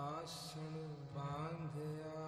ਆਸਣ ਬਾਂਧਿਆ।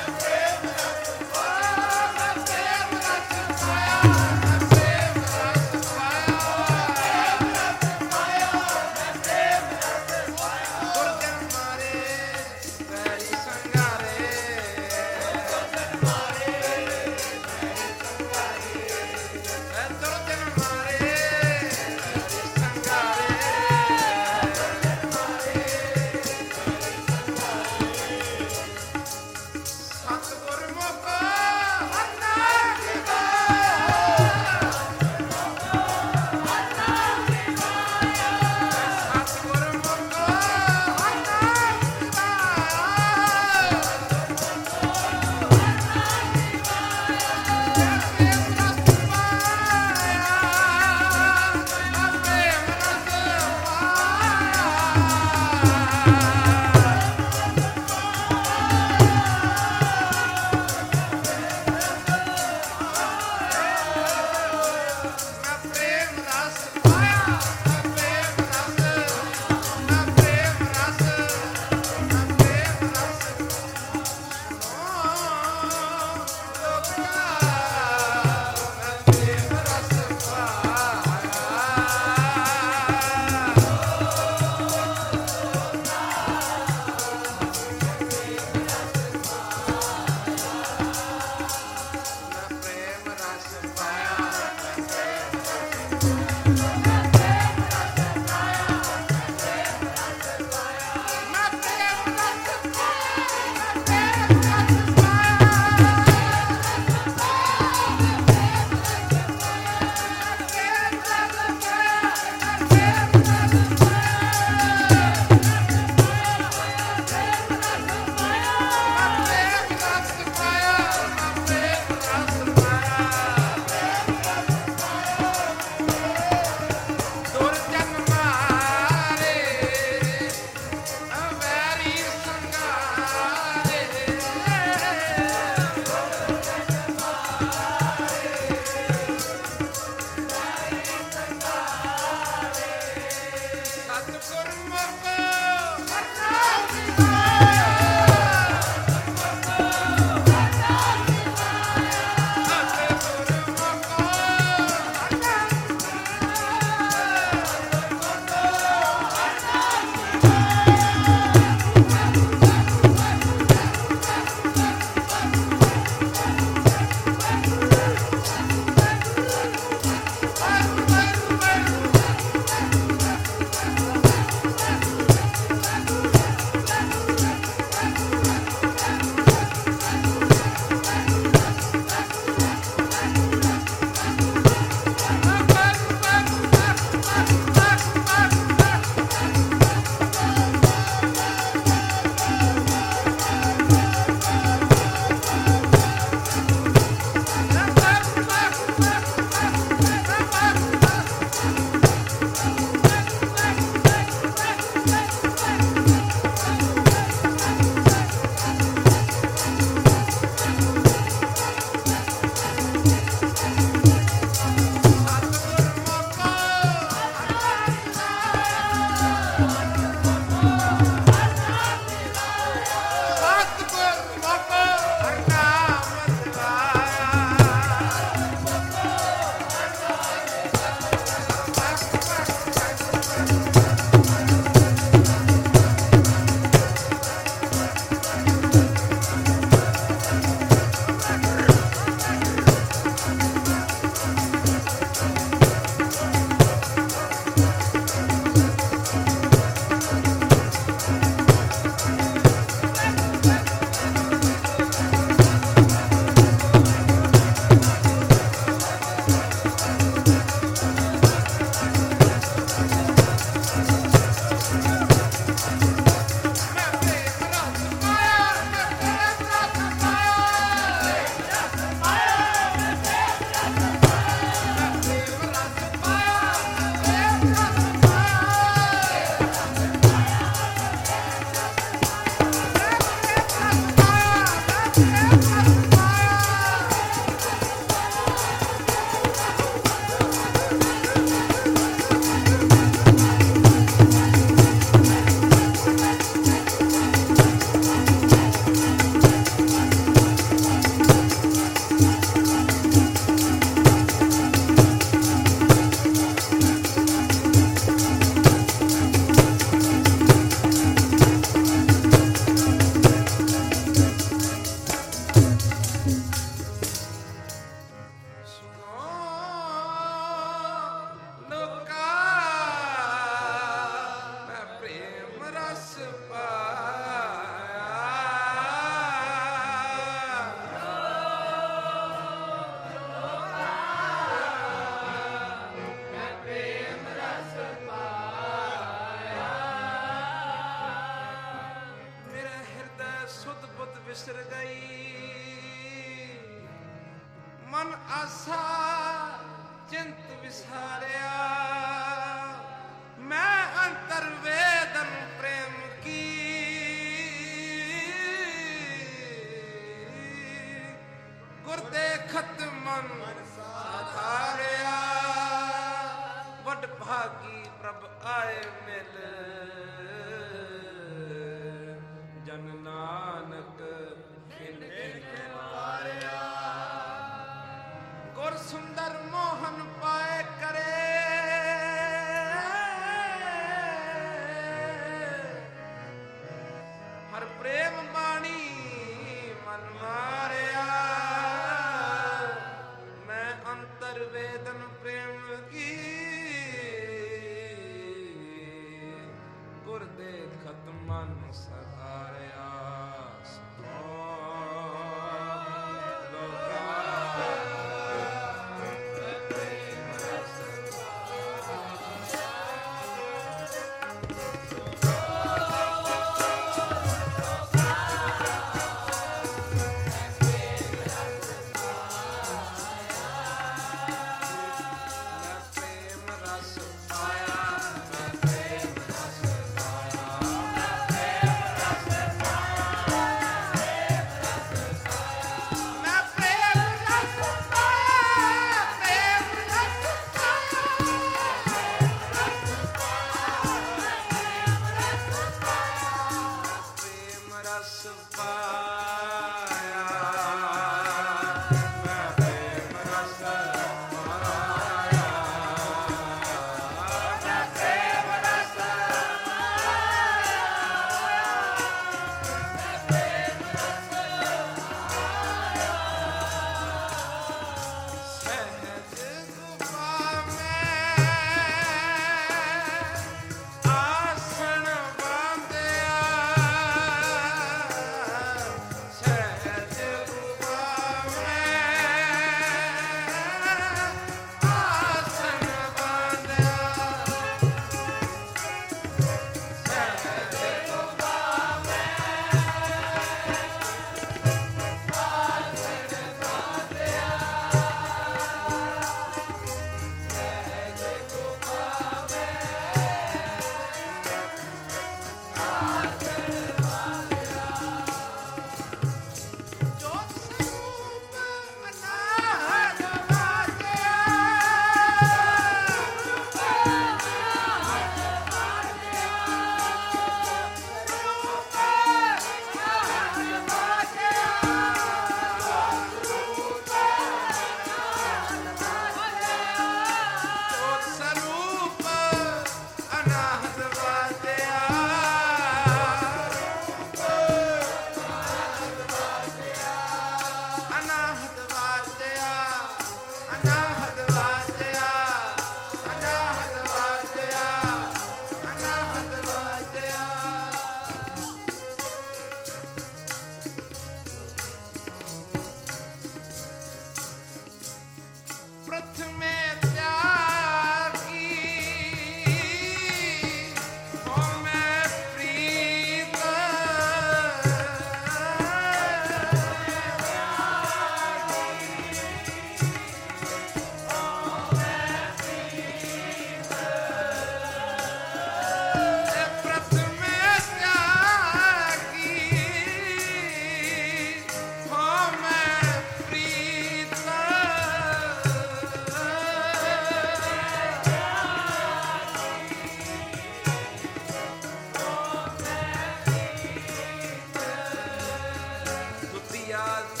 Yeah.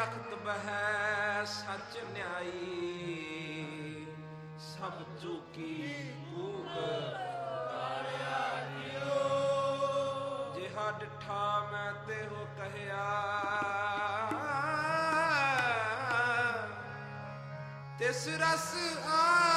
ਤਖਤ ਬਹਿ ਸੱਚ ਨਿਆਈ, ਸਭ ਚੁਕੀ ਕੂਕ ਤਾਰਿਆ ਜਿਓ ਜਿਹਾ ਡਿਠਾ ਮੈਂ ਤੇ ਹੋ ਕਹਿਆ, ਤਿਸ ਰਸ ਆ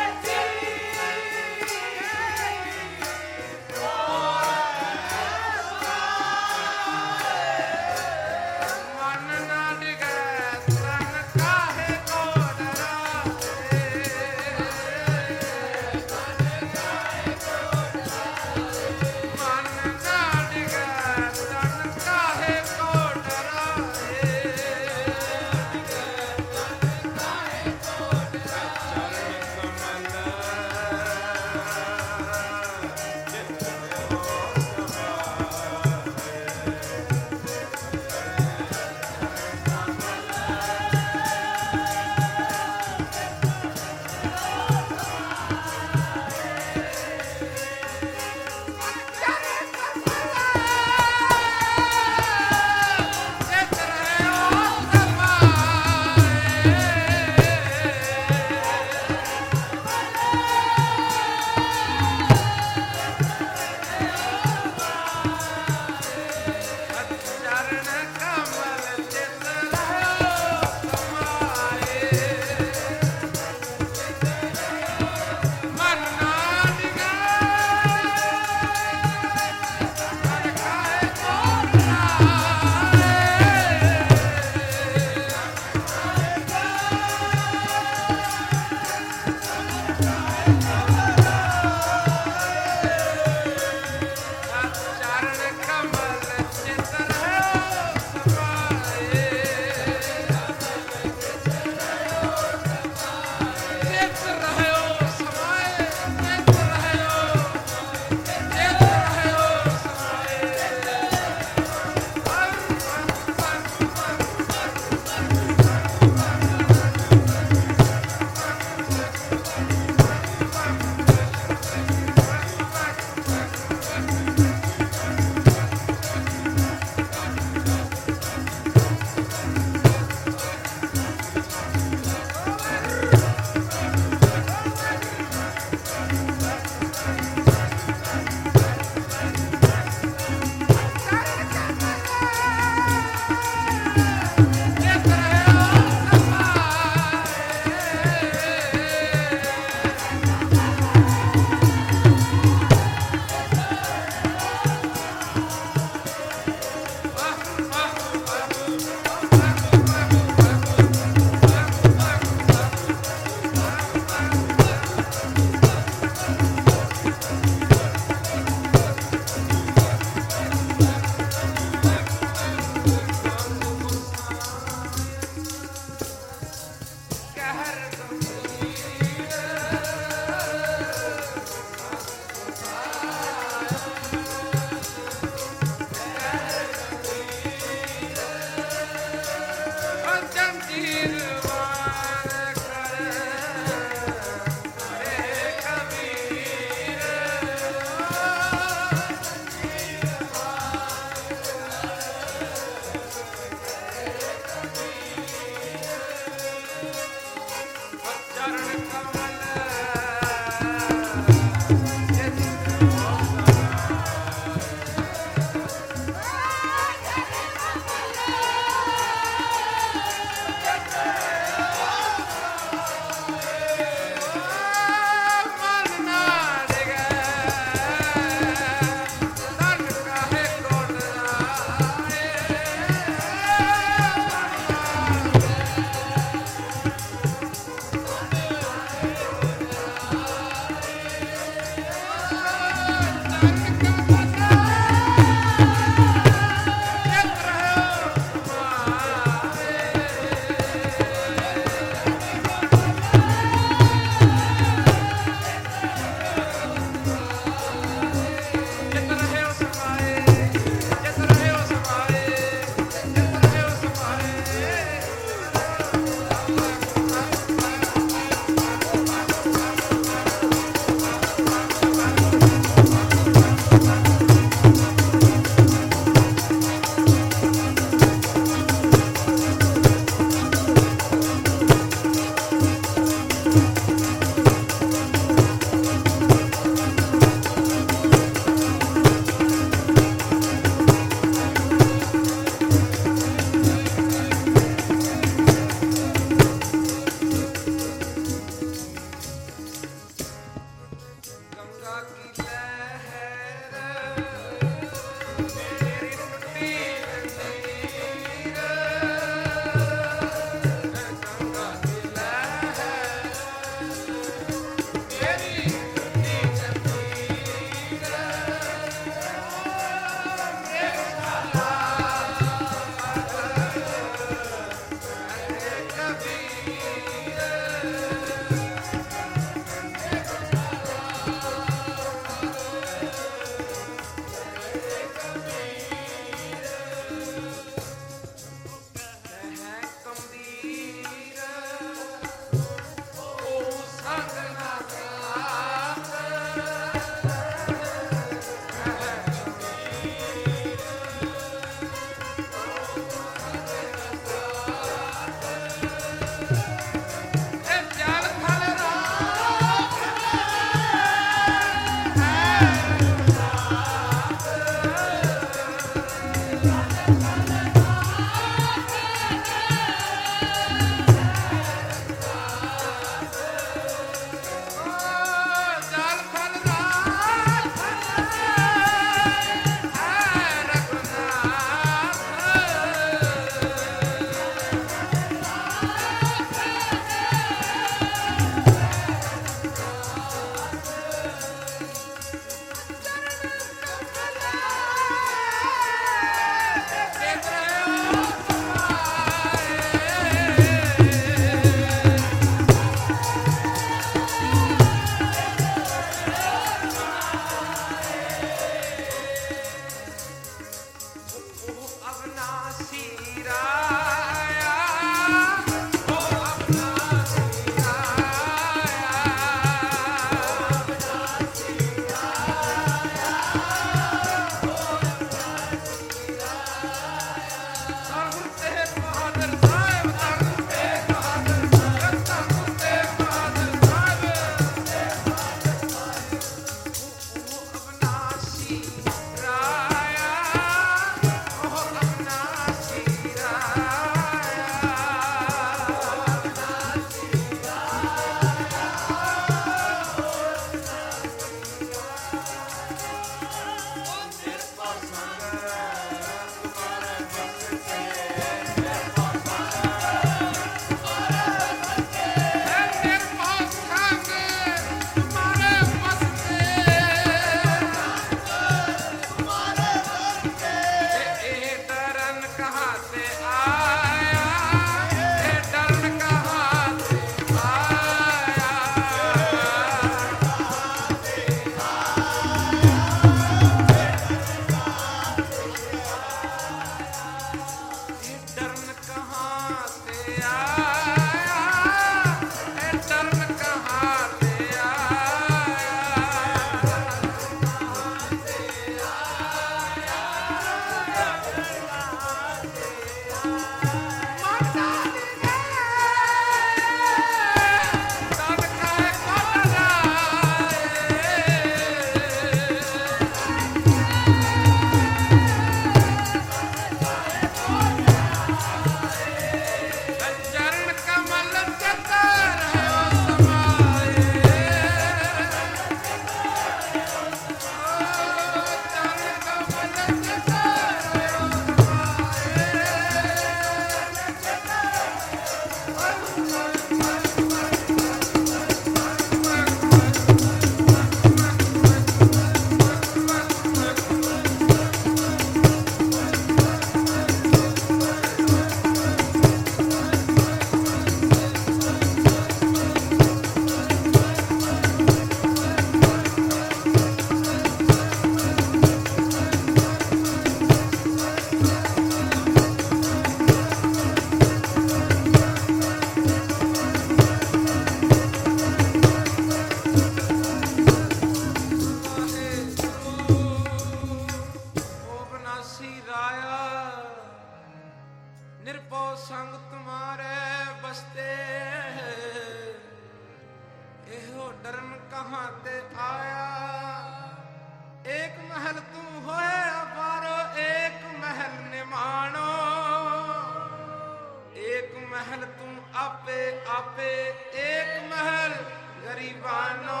ਗਰੀਬਾਨੋ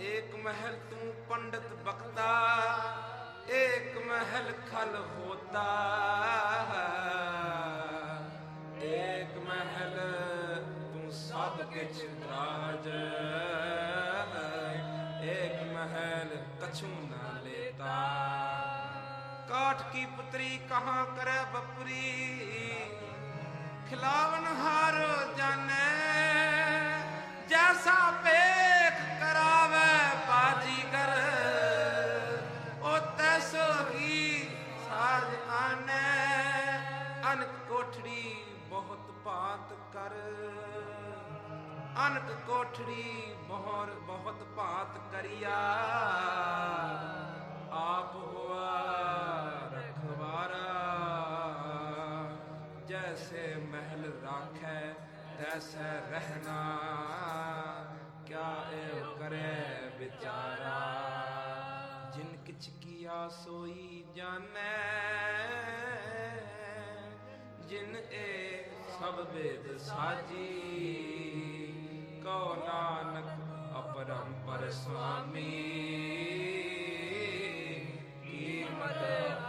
ਏਕ ਮਹਿਲ ਤੂੰ ਪੰਡਤ ਬਖਤਾ, ਏਕ ਮਹਿਲ ਖਲ ਹੋਤਾ। ਏਕ ਮਹਿਲ ਤੂੰ ਸਭ ਕਿਛ ਰਾਜ, ਏਕ ਮਹਿਲ ਕਛੂ ਨਾ ਲੇਤਾ। ਕਾਠ ਕੀ ਪੁਤਰੀ ਕਹਾਂ ਕਰੇ ਬਪਰੀ, ਖਿਲਾਵਨ ਹਾਰ ਜਾਣੇ। ਕਰ। ਅਨਕ ਕੋਠੜੀ ਬਹੁਰ ਬਹੁਤ ਭਾਤ ਕਰਿਆ। ਆਪ ਹੋਆ ਰਖਵਾਰਾ। ਜੈਸੇ ਮਹਿਲ ਰਾਖੈ, ਤੈਸੇ ਰਹਿਣਾ। क्या एव करे बेचारा जिन किच किया सोई जाने जिन ए सब बेद साजी कौ नानक अपरम पर स्वामी की मदद